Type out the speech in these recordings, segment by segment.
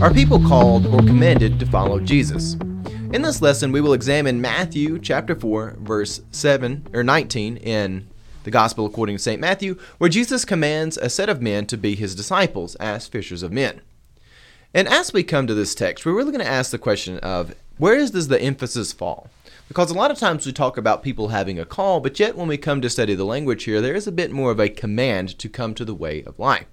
Are people called or commanded to follow Jesus? In this lesson, we will examine Matthew chapter 4, verse 7 or 19 in the Gospel according to St. Matthew, where Jesus commands a set of men to be his disciples as fishers of men. And as we come to this text, we're really going to ask the question of where does the emphasis fall? Because a lot of times we talk about people having a call, but yet when we come to study the language here, there is a bit more of a command to come to the way of life.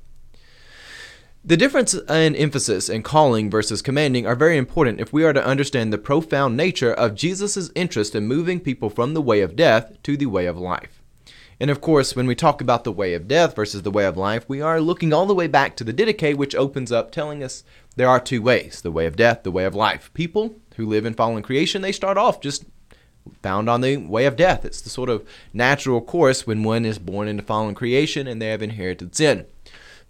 The difference in emphasis in calling versus commanding are very important if we are to understand the profound nature of Jesus' interest in moving people from the way of death to the way of life. And of course, when we talk about the way of death versus the way of life, we are looking all the way back to the Didache, which opens up telling us there are two ways the way of death, the way of life. People who live in fallen creation, they start off just bound on the way of death. It's the sort of natural course when one is born into fallen creation and they have inherited sin.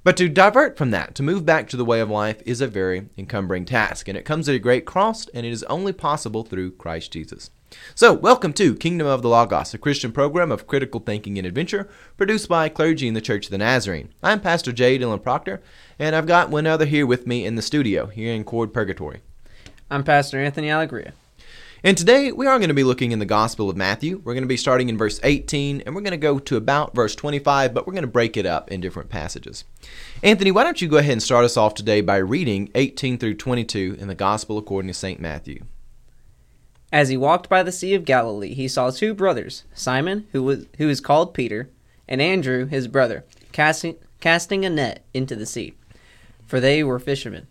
But to divert from that, to move back to the way of life, is a very encumbering task, and it comes at a great cost, and it is only possible through Christ Jesus. So, welcome to Kingdom of the Logos, a Christian program of critical thinking and adventure produced by clergy in the Church of the Nazarene. I'm Pastor J. Dylan Proctor, and I've got one other here with me in the studio, here in Cord Purgatory. I'm Pastor Anthony Allegria. And today we are going to be looking in the Gospel of Matthew. We're going to be starting in verse 18 and we're going to go to about verse 25, but we're going to break it up in different passages. Anthony, why don't you go ahead and start us off today by reading 18 through 22 in the Gospel according to St. Matthew. As he walked by the Sea of Galilee, he saw two brothers, Simon, who was who is called Peter, and Andrew, his brother, casting casting a net into the sea, for they were fishermen.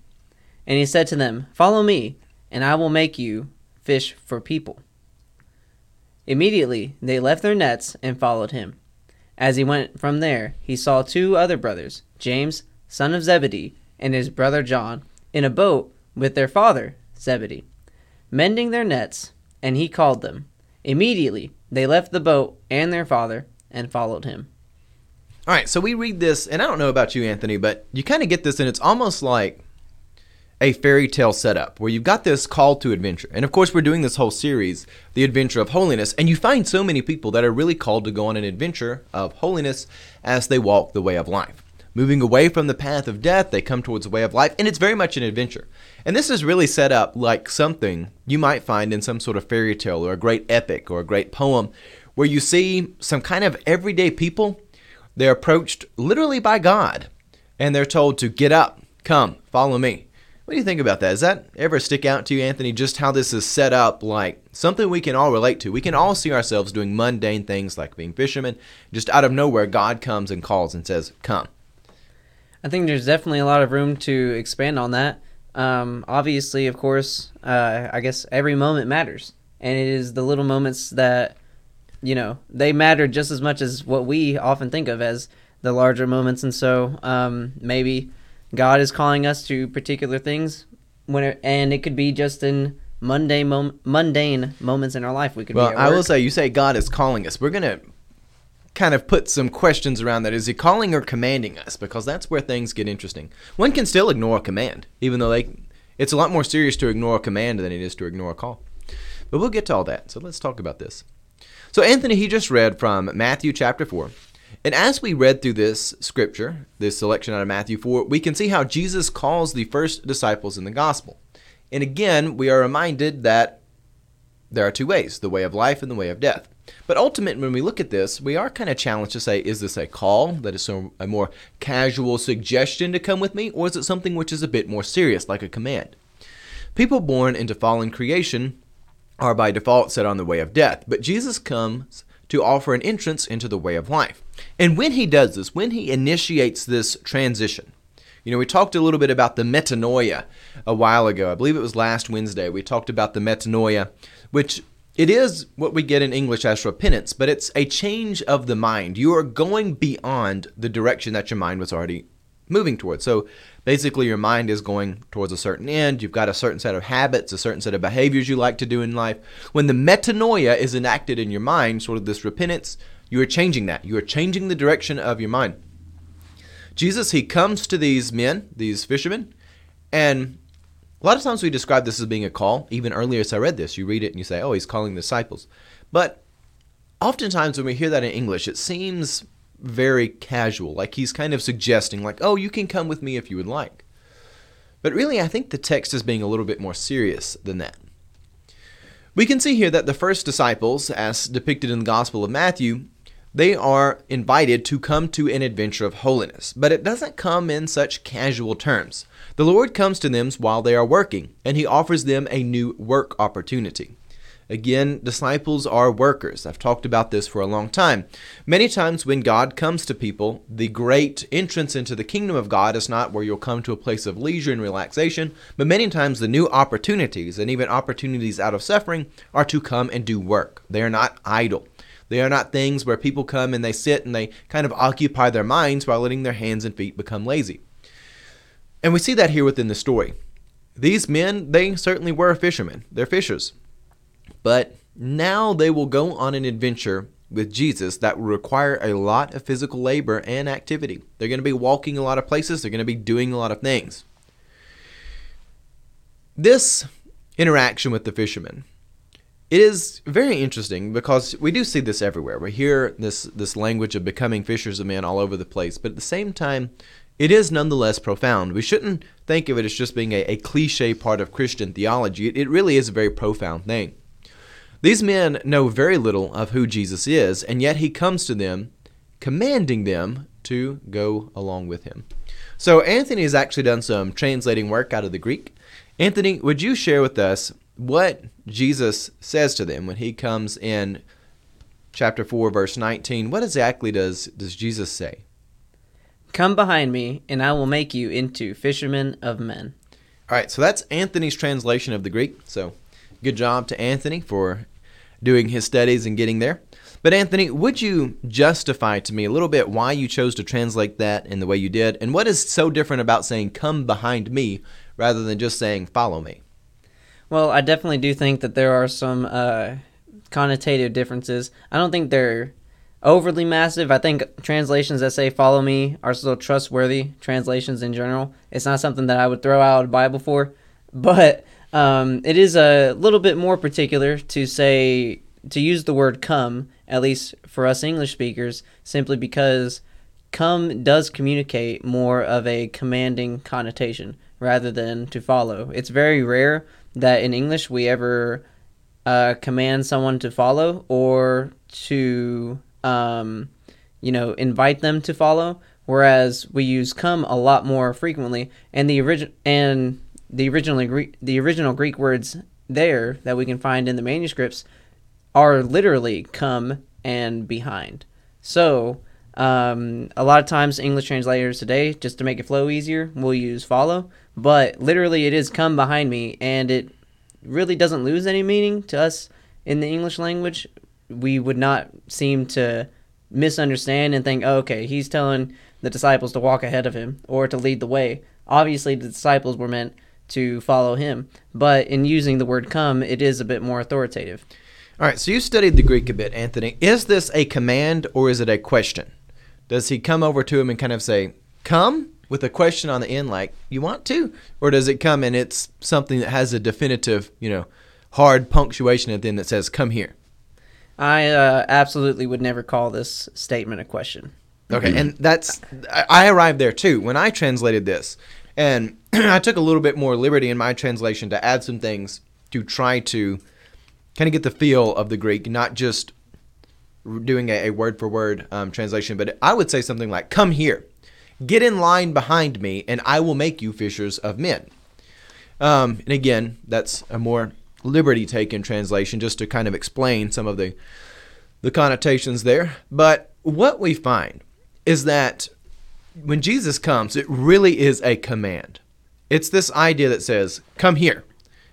And he said to them, Follow me, and I will make you fish for people. Immediately they left their nets and followed him. As he went from there, he saw two other brothers, James, son of Zebedee, and his brother John, in a boat with their father, Zebedee, mending their nets, and he called them. Immediately they left the boat and their father and followed him. All right, so we read this, and I don't know about you, Anthony, but you kind of get this, and it's almost like a fairy tale setup where you've got this call to adventure. And of course, we're doing this whole series, The Adventure of Holiness, and you find so many people that are really called to go on an adventure of holiness as they walk the way of life. Moving away from the path of death, they come towards the way of life, and it's very much an adventure. And this is really set up like something you might find in some sort of fairy tale or a great epic or a great poem where you see some kind of everyday people. They're approached literally by God, and they're told to get up, come, follow me. What do you think about that? Does that ever stick out to you, Anthony? Just how this is set up like something we can all relate to. We can all see ourselves doing mundane things like being fishermen. Just out of nowhere, God comes and calls and says, Come. I think there's definitely a lot of room to expand on that. Um, obviously, of course, uh, I guess every moment matters. And it is the little moments that, you know, they matter just as much as what we often think of as the larger moments. And so um, maybe God is calling us to particular things when it, and it could be just in mundane mom- mundane moments in our life. We could well, I will say you say God is calling us. We're going to kind of put some questions around that. Is he calling or commanding us? Because that's where things get interesting. One can still ignore a command, even though they it's a lot more serious to ignore a command than it is to ignore a call. But we'll get to all that. So let's talk about this. So Anthony, he just read from Matthew chapter 4. And as we read through this scripture, this selection out of Matthew 4, we can see how Jesus calls the first disciples in the gospel. And again, we are reminded that there are two ways the way of life and the way of death. But ultimately, when we look at this, we are kind of challenged to say, is this a call that is a more casual suggestion to come with me, or is it something which is a bit more serious, like a command? People born into fallen creation are by default set on the way of death, but Jesus comes to offer an entrance into the way of life. And when he does this, when he initiates this transition, you know, we talked a little bit about the metanoia a while ago. I believe it was last Wednesday. We talked about the metanoia, which it is what we get in English as repentance, but it's a change of the mind. You are going beyond the direction that your mind was already moving towards. So basically, your mind is going towards a certain end. You've got a certain set of habits, a certain set of behaviors you like to do in life. When the metanoia is enacted in your mind, sort of this repentance, you are changing that. You are changing the direction of your mind. Jesus, he comes to these men, these fishermen, and a lot of times we describe this as being a call. Even earlier, as I read this, you read it and you say, oh, he's calling disciples. But oftentimes when we hear that in English, it seems very casual, like he's kind of suggesting, like, oh, you can come with me if you would like. But really, I think the text is being a little bit more serious than that. We can see here that the first disciples, as depicted in the Gospel of Matthew, they are invited to come to an adventure of holiness, but it doesn't come in such casual terms. The Lord comes to them while they are working, and He offers them a new work opportunity. Again, disciples are workers. I've talked about this for a long time. Many times when God comes to people, the great entrance into the kingdom of God is not where you'll come to a place of leisure and relaxation, but many times the new opportunities and even opportunities out of suffering are to come and do work. They are not idle. They are not things where people come and they sit and they kind of occupy their minds while letting their hands and feet become lazy. And we see that here within the story. These men, they certainly were fishermen. They're fishers. But now they will go on an adventure with Jesus that will require a lot of physical labor and activity. They're going to be walking a lot of places, they're going to be doing a lot of things. This interaction with the fishermen it is very interesting because we do see this everywhere. We hear this this language of becoming fishers of men all over the place, but at the same time, it is nonetheless profound. We shouldn't think of it as just being a, a cliche part of Christian theology. It, it really is a very profound thing. These men know very little of who Jesus is, and yet he comes to them, commanding them to go along with him. So Anthony has actually done some translating work out of the Greek. Anthony, would you share with us what Jesus says to them when he comes in chapter 4 verse 19 what exactly does does Jesus say come behind me and I will make you into fishermen of men all right so that's Anthony's translation of the Greek so good job to Anthony for doing his studies and getting there but Anthony, would you justify to me a little bit why you chose to translate that in the way you did, and what is so different about saying "come behind me" rather than just saying "follow me"? Well, I definitely do think that there are some uh, connotative differences. I don't think they're overly massive. I think translations that say "follow me" are still trustworthy translations in general. It's not something that I would throw out a Bible for, but um, it is a little bit more particular to say to use the word "come," at least for us English speakers, simply because "come" does communicate more of a commanding connotation rather than to follow. It's very rare that in English we ever uh, command someone to follow or to um, you know invite them to follow, whereas we use come a lot more frequently. And the origin and the originally Greek the original Greek words there that we can find in the manuscripts are literally come and behind. So um, a lot of times English translators today, just to make it flow easier, will use follow, but literally it is come behind me, and it really doesn't lose any meaning to us in the English language. We would not seem to misunderstand and think, oh, okay, he's telling the disciples to walk ahead of him or to lead the way. Obviously, the disciples were meant to follow him, but in using the word come, it is a bit more authoritative. All right, so you studied the Greek a bit, Anthony. Is this a command or is it a question? Does he come over to him and kind of say, Come? with a question on the end like you want to or does it come and it's something that has a definitive you know hard punctuation at the end that says come here i uh, absolutely would never call this statement a question okay and that's i arrived there too when i translated this and i took a little bit more liberty in my translation to add some things to try to kind of get the feel of the greek not just doing a, word for word um, translation but i would say something like come here Get in line behind me, and I will make you fishers of men. Um, and again, that's a more liberty taken translation just to kind of explain some of the the connotations there. But what we find is that when Jesus comes, it really is a command. It's this idea that says, "Come here."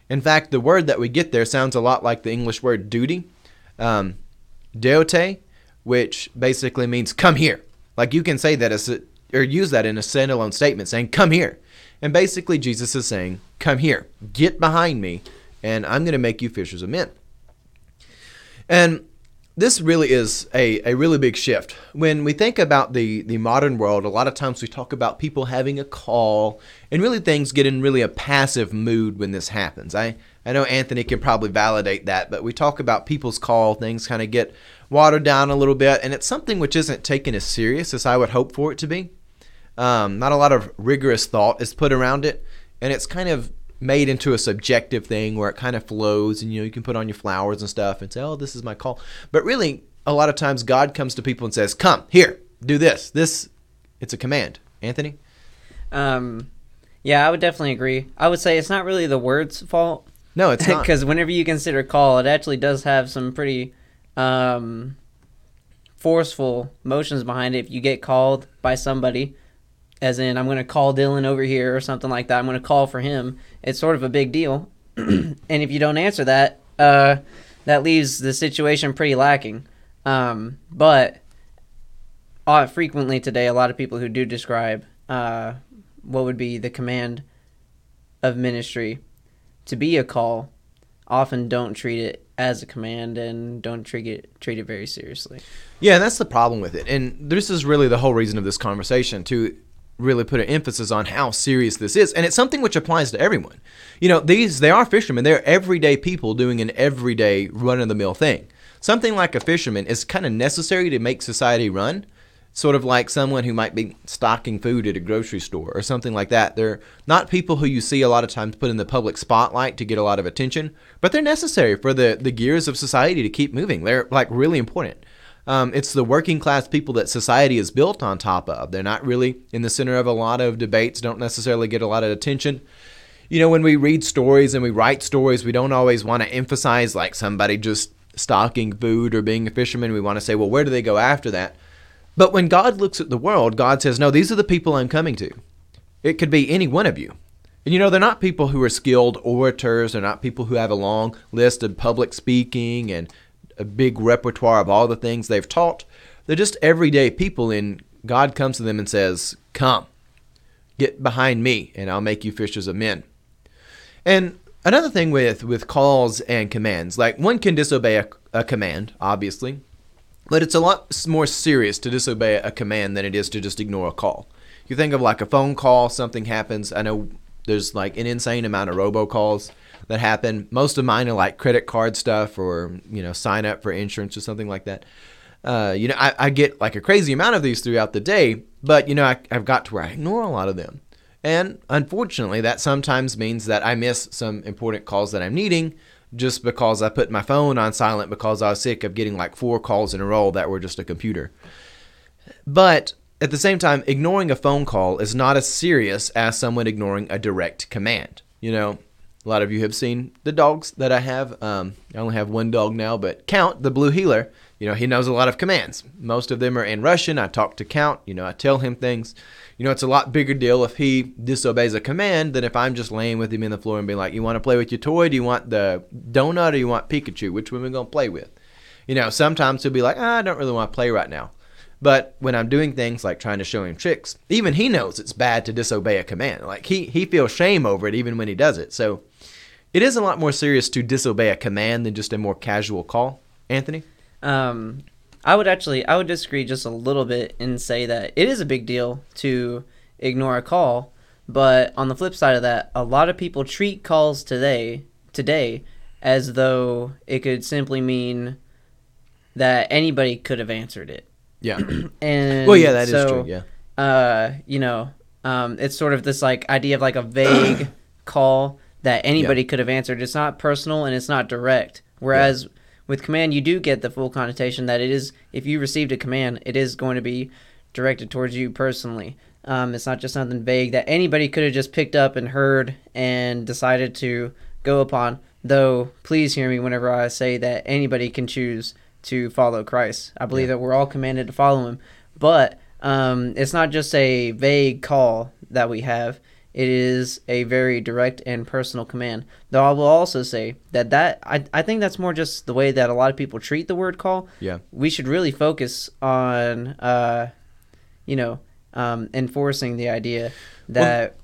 In fact, the word that we get there sounds a lot like the English word duty, um, deute, which basically means "come here." Like you can say that as a, or use that in a standalone statement saying, Come here. And basically, Jesus is saying, Come here, get behind me, and I'm going to make you fishers of men. And this really is a, a really big shift. When we think about the, the modern world, a lot of times we talk about people having a call, and really things get in really a passive mood when this happens. I, I know Anthony can probably validate that, but we talk about people's call, things kind of get watered down a little bit, and it's something which isn't taken as serious as I would hope for it to be. Um, not a lot of rigorous thought is put around it. and it's kind of made into a subjective thing where it kind of flows and you know you can put on your flowers and stuff and say oh this is my call. But really a lot of times god comes to people and says come here do this. This it's a command. Anthony? Um, yeah, I would definitely agree. I would say it's not really the word's fault. No it's not. Because whenever you consider call, it actually does have some pretty um, forceful motions behind it. If you get called by somebody, as in I'm going to call Dylan over here or something like that, I'm going to call for him. It's sort of a big deal, and if you don't answer that, uh, that leaves the situation pretty lacking. Um, but uh, frequently today, a lot of people who do describe uh, what would be the command of ministry to be a call often don't treat it as a command and don't treat it treat it very seriously. Yeah, and that's the problem with it. And this is really the whole reason of this conversation to really put an emphasis on how serious this is. And it's something which applies to everyone. You know, these they are fishermen. They're everyday people doing an everyday run of the mill thing. Something like a fisherman is kind of necessary to make society run. Sort of like someone who might be stocking food at a grocery store or something like that. They're not people who you see a lot of times put in the public spotlight to get a lot of attention, but they're necessary for the, the gears of society to keep moving. They're like really important. Um, it's the working class people that society is built on top of. They're not really in the center of a lot of debates, don't necessarily get a lot of attention. You know, when we read stories and we write stories, we don't always want to emphasize like somebody just stocking food or being a fisherman. We want to say, well, where do they go after that? But when God looks at the world, God says, no, these are the people I'm coming to. It could be any one of you. And you know, they're not people who are skilled orators. They're not people who have a long list of public speaking and a big repertoire of all the things they've taught. They're just everyday people, and God comes to them and says, Come, get behind me, and I'll make you fishers of men. And another thing with, with calls and commands, like one can disobey a, a command, obviously, but it's a lot more serious to disobey a command than it is to just ignore a call. You think of like a phone call, something happens. I know there's like an insane amount of robocalls that happen. Most of mine are like credit card stuff or, you know, sign up for insurance or something like that. Uh, you know, I, I get like a crazy amount of these throughout the day, but, you know, I, I've got to where I ignore a lot of them. And unfortunately, that sometimes means that I miss some important calls that I'm needing just because I put my phone on silent because I was sick of getting like four calls in a row that were just a computer. But at the same time, ignoring a phone call is not as serious as someone ignoring a direct command. You know, a lot of you have seen the dogs that I have. Um, I only have one dog now, but Count, the blue heeler, you know, he knows a lot of commands. Most of them are in Russian. I talk to Count, you know, I tell him things. You know, it's a lot bigger deal if he disobeys a command than if I'm just laying with him in the floor and being like, "You want to play with your toy? Do you want the donut or you want Pikachu? Which one are we gonna play with?" You know, sometimes he'll be like, ah, "I don't really want to play right now." But when I'm doing things like trying to show him tricks, even he knows it's bad to disobey a command. Like he he feels shame over it even when he does it. So it is a lot more serious to disobey a command than just a more casual call. Anthony? Um, I would actually I would disagree just a little bit and say that it is a big deal to ignore a call, but on the flip side of that, a lot of people treat calls today today as though it could simply mean that anybody could have answered it. Yeah. And well, yeah, that is so, true. Yeah. uh, you know, um, it's sort of this like idea of like a vague call that anybody could have answered. It's not personal and it's not direct. Whereas with command, you do get the full connotation that it is if you received a command, it is going to be directed towards you personally. Um, it's not just something vague that anybody could have just picked up and heard and decided to go upon. Though, please hear me whenever I say that anybody can choose to follow Christ. I believe Yeah. that we're all commanded to follow him. But um, it's not just a vague call that we have. It is a very direct and personal command. Though I will also say that that I, I think that's more just the way that a lot of people treat the word call. Yeah. We should really focus on, uh, you know, um, enforcing the idea that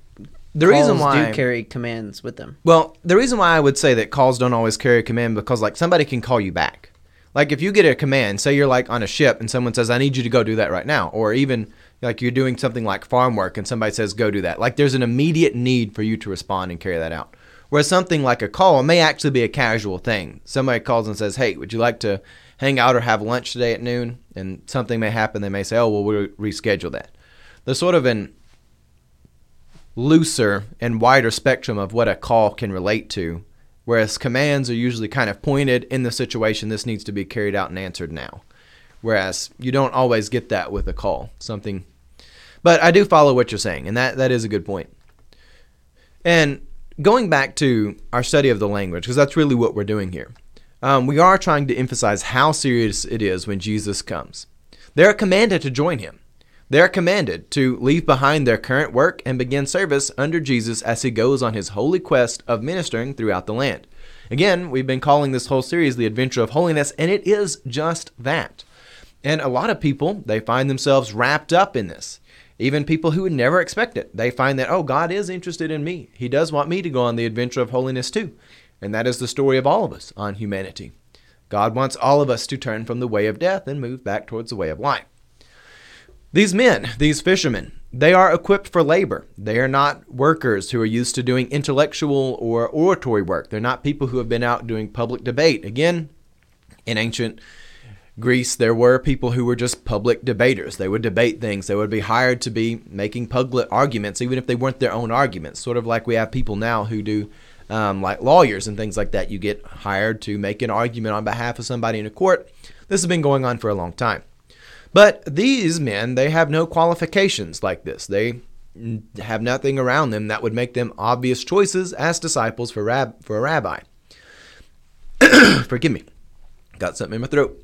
The reason why do carry commands with them. Well, the reason why I would say that calls don't always carry a command because like somebody can call you back. Like if you get a command, say you're like on a ship and someone says, "I need you to go do that right now," or even like you're doing something like farm work and somebody says, "Go do that." Like there's an immediate need for you to respond and carry that out. Whereas something like a call may actually be a casual thing. Somebody calls and says, "Hey, would you like to hang out or have lunch today at noon?" And something may happen. They may say, "Oh, well, we'll reschedule that." There's sort of an looser and wider spectrum of what a call can relate to, whereas commands are usually kind of pointed in the situation this needs to be carried out and answered now. Whereas you don't always get that with a call. Something but I do follow what you're saying, and that, that is a good point. And going back to our study of the language, because that's really what we're doing here, um, we are trying to emphasize how serious it is when Jesus comes. They are commanded to join him. They are commanded to leave behind their current work and begin service under Jesus as he goes on his holy quest of ministering throughout the land. Again, we've been calling this whole series the Adventure of Holiness, and it is just that. And a lot of people, they find themselves wrapped up in this. Even people who would never expect it, they find that, oh, God is interested in me. He does want me to go on the adventure of holiness too. And that is the story of all of us on humanity. God wants all of us to turn from the way of death and move back towards the way of life. These men, these fishermen, they are equipped for labor. They are not workers who are used to doing intellectual or oratory work. They're not people who have been out doing public debate. Again, in ancient Greece, there were people who were just public debaters. They would debate things. They would be hired to be making public arguments, even if they weren't their own arguments. Sort of like we have people now who do, um, like lawyers and things like that. You get hired to make an argument on behalf of somebody in a court. This has been going on for a long time. But these men, they have no qualifications like this. They have nothing around them that would make them obvious choices as disciples for, rab- for a rabbi. Forgive me. Got something in my throat.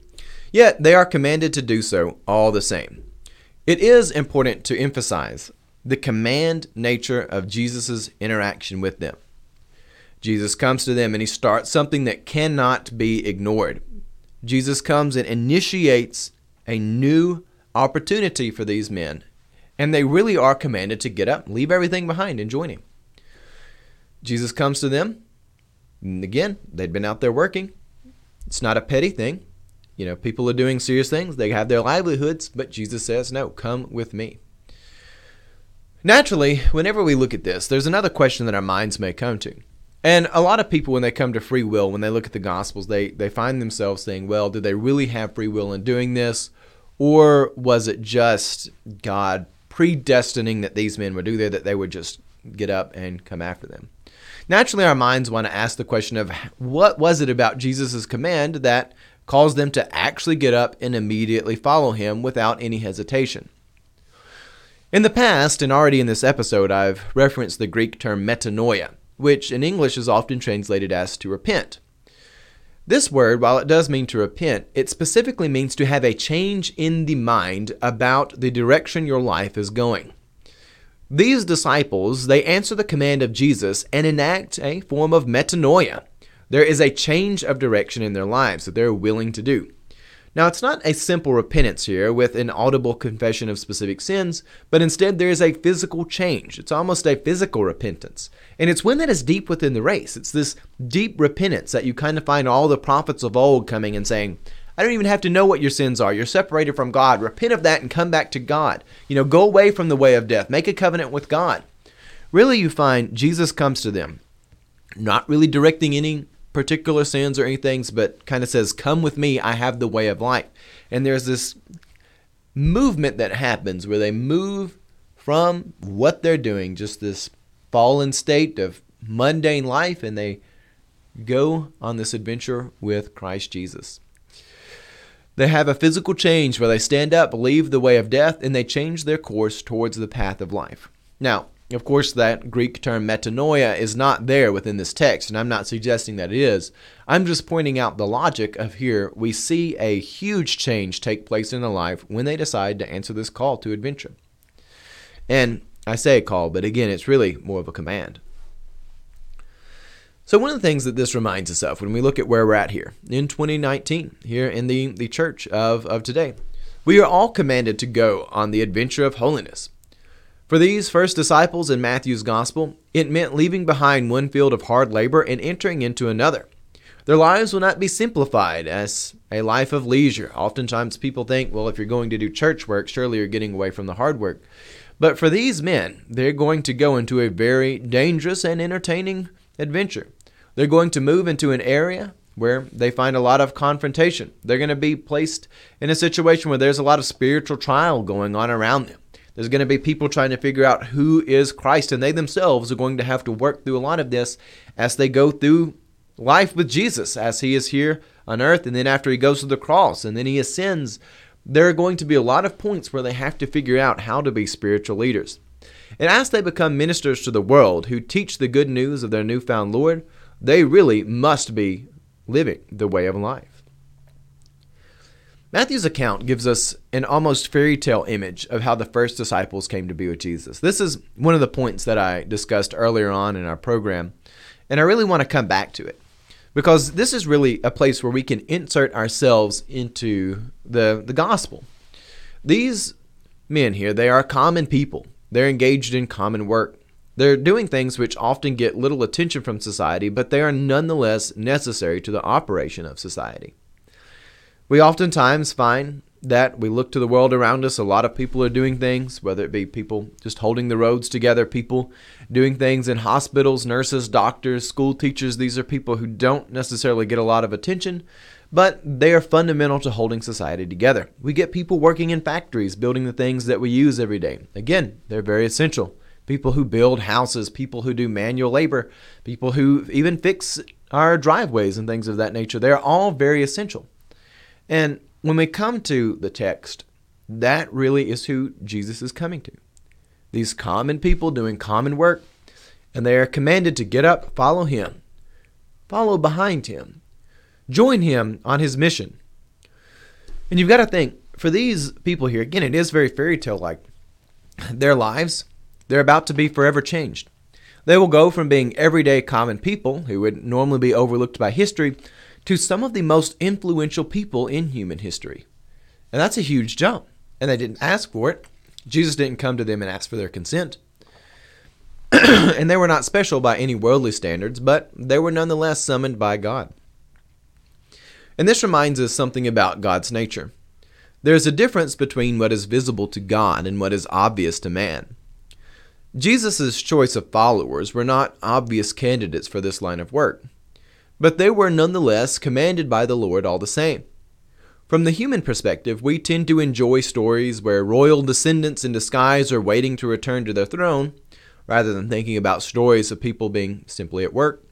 Yet they are commanded to do so all the same. It is important to emphasize the command nature of Jesus' interaction with them. Jesus comes to them and he starts something that cannot be ignored. Jesus comes and initiates a new opportunity for these men, and they really are commanded to get up, leave everything behind, and join him. Jesus comes to them, and again, they'd been out there working. It's not a petty thing. You know, people are doing serious things, they have their livelihoods, but Jesus says, No, come with me. Naturally, whenever we look at this, there's another question that our minds may come to. And a lot of people, when they come to free will, when they look at the Gospels, they, they find themselves saying, well, do they really have free will in doing this? Or was it just God predestining that these men would do there, that they would just get up and come after them? Naturally, our minds want to ask the question of what was it about Jesus' command that caused them to actually get up and immediately follow him without any hesitation. In the past, and already in this episode, I've referenced the Greek term metanoia, which in English is often translated as to repent. This word, while it does mean to repent, it specifically means to have a change in the mind about the direction your life is going. These disciples, they answer the command of Jesus and enact a form of metanoia, there is a change of direction in their lives that they're willing to do. Now, it's not a simple repentance here with an audible confession of specific sins, but instead there is a physical change. It's almost a physical repentance. And it's one that is deep within the race. It's this deep repentance that you kind of find all the prophets of old coming and saying, I don't even have to know what your sins are. You're separated from God. Repent of that and come back to God. You know, go away from the way of death. Make a covenant with God. Really, you find Jesus comes to them, not really directing any particular sins or anything, but kind of says, Come with me, I have the way of life. And there's this movement that happens where they move from what they're doing, just this fallen state of mundane life, and they go on this adventure with Christ Jesus. They have a physical change where they stand up, leave the way of death, and they change their course towards the path of life. Now, of course, that Greek term metanoia is not there within this text, and I'm not suggesting that it is. I'm just pointing out the logic of here. We see a huge change take place in their life when they decide to answer this call to adventure. And I say a call, but again, it's really more of a command. So, one of the things that this reminds us of when we look at where we're at here in 2019, here in the, the church of, of today, we are all commanded to go on the adventure of holiness. For these first disciples in Matthew's Gospel, it meant leaving behind one field of hard labor and entering into another. Their lives will not be simplified as a life of leisure. Oftentimes people think, well, if you're going to do church work, surely you're getting away from the hard work. But for these men, they're going to go into a very dangerous and entertaining adventure. They're going to move into an area where they find a lot of confrontation. They're going to be placed in a situation where there's a lot of spiritual trial going on around them. There's going to be people trying to figure out who is Christ, and they themselves are going to have to work through a lot of this as they go through life with Jesus, as he is here on earth, and then after he goes to the cross, and then he ascends. There are going to be a lot of points where they have to figure out how to be spiritual leaders. And as they become ministers to the world who teach the good news of their newfound Lord, they really must be living the way of life. Matthew's account gives us an almost fairy tale image of how the first disciples came to be with Jesus. This is one of the points that I discussed earlier on in our program, and I really want to come back to it because this is really a place where we can insert ourselves into the, the gospel. These men here, they are common people. They're engaged in common work. They're doing things which often get little attention from society, but they are nonetheless necessary to the operation of society. We oftentimes find that we look to the world around us, a lot of people are doing things, whether it be people just holding the roads together, people doing things in hospitals, nurses, doctors, school teachers. These are people who don't necessarily get a lot of attention, but they are fundamental to holding society together. We get people working in factories, building the things that we use every day. Again, they're very essential people who build houses, people who do manual labor, people who even fix our driveways and things of that nature. They're all very essential. And when we come to the text, that really is who Jesus is coming to. These common people doing common work, and they are commanded to get up, follow him, follow behind him, join him on his mission. And you've got to think, for these people here, again, it is very fairy tale like. Their lives they're about to be forever changed. They will go from being everyday common people, who would normally be overlooked by history, to some of the most influential people in human history. And that's a huge jump. And they didn't ask for it. Jesus didn't come to them and ask for their consent. and they were not special by any worldly standards, but they were nonetheless summoned by God. And this reminds us something about God's nature. There is a difference between what is visible to God and what is obvious to man. Jesus' choice of followers were not obvious candidates for this line of work, but they were nonetheless commanded by the Lord all the same. From the human perspective, we tend to enjoy stories where royal descendants in disguise are waiting to return to their throne, rather than thinking about stories of people being simply at work.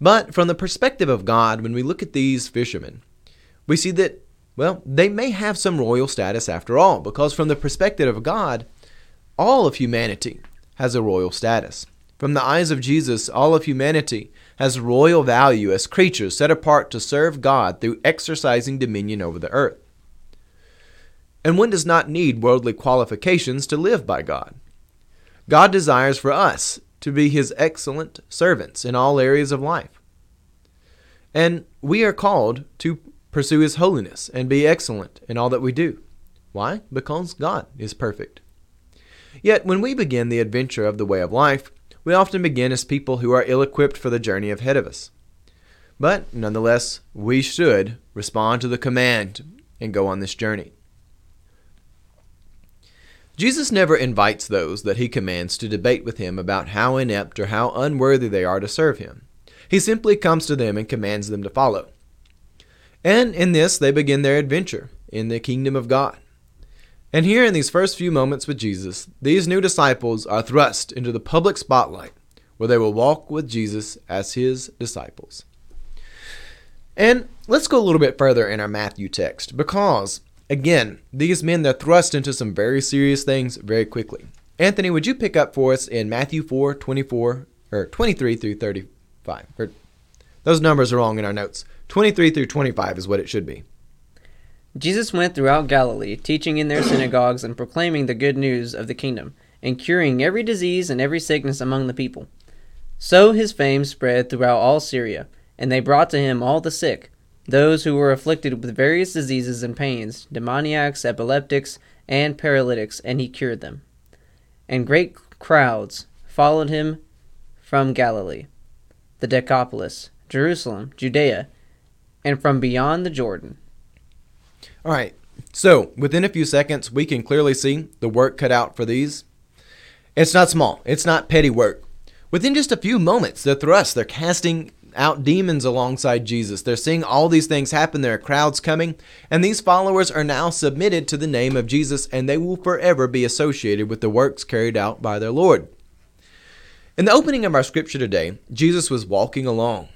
But from the perspective of God, when we look at these fishermen, we see that, well, they may have some royal status after all, because from the perspective of God, all of humanity has a royal status. From the eyes of Jesus, all of humanity has royal value as creatures set apart to serve God through exercising dominion over the earth. And one does not need worldly qualifications to live by God. God desires for us to be his excellent servants in all areas of life. And we are called to pursue his holiness and be excellent in all that we do. Why? Because God is perfect. Yet, when we begin the adventure of the way of life, we often begin as people who are ill equipped for the journey ahead of us. But, nonetheless, we should respond to the command and go on this journey. Jesus never invites those that he commands to debate with him about how inept or how unworthy they are to serve him. He simply comes to them and commands them to follow. And in this, they begin their adventure in the kingdom of God. And here in these first few moments with Jesus, these new disciples are thrust into the public spotlight where they will walk with Jesus as his disciples. And let's go a little bit further in our Matthew text because, again, these men, they're thrust into some very serious things very quickly. Anthony, would you pick up for us in Matthew 4 24 or 23 through 35? Or, those numbers are wrong in our notes. 23 through 25 is what it should be. Jesus went throughout Galilee, teaching in their synagogues and proclaiming the good news of the kingdom, and curing every disease and every sickness among the people. So his fame spread throughout all Syria, and they brought to him all the sick, those who were afflicted with various diseases and pains, demoniacs, epileptics, and paralytics, and he cured them. And great crowds followed him from Galilee, the Decapolis, Jerusalem, Judea, and from beyond the Jordan. All right. So, within a few seconds, we can clearly see the work cut out for these. It's not small, it's not petty work. Within just a few moments, they're thrust, they're casting out demons alongside Jesus. They're seeing all these things happen. There are crowds coming, and these followers are now submitted to the name of Jesus, and they will forever be associated with the works carried out by their Lord. In the opening of our scripture today, Jesus was walking along.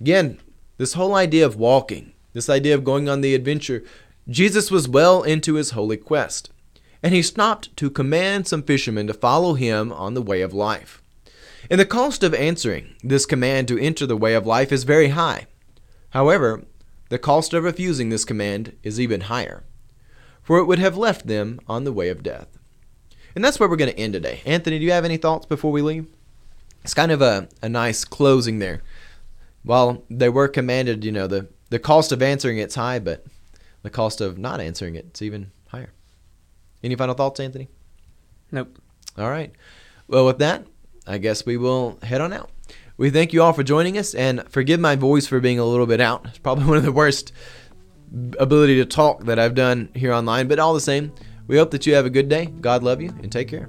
Again, this whole idea of walking, this idea of going on the adventure, Jesus was well into his holy quest, and he stopped to command some fishermen to follow him on the way of life. And the cost of answering this command to enter the way of life is very high. However, the cost of refusing this command is even higher, for it would have left them on the way of death. And that's where we're going to end today. Anthony, do you have any thoughts before we leave? It's kind of a, a nice closing there. While they were commanded, you know, the, the cost of answering it's high, but the cost of not answering it, it's even higher. Any final thoughts, Anthony? Nope. All right. Well, with that, I guess we will head on out. We thank you all for joining us, and forgive my voice for being a little bit out. It's probably one of the worst ability to talk that I've done here online, but all the same, we hope that you have a good day. God love you, and take care.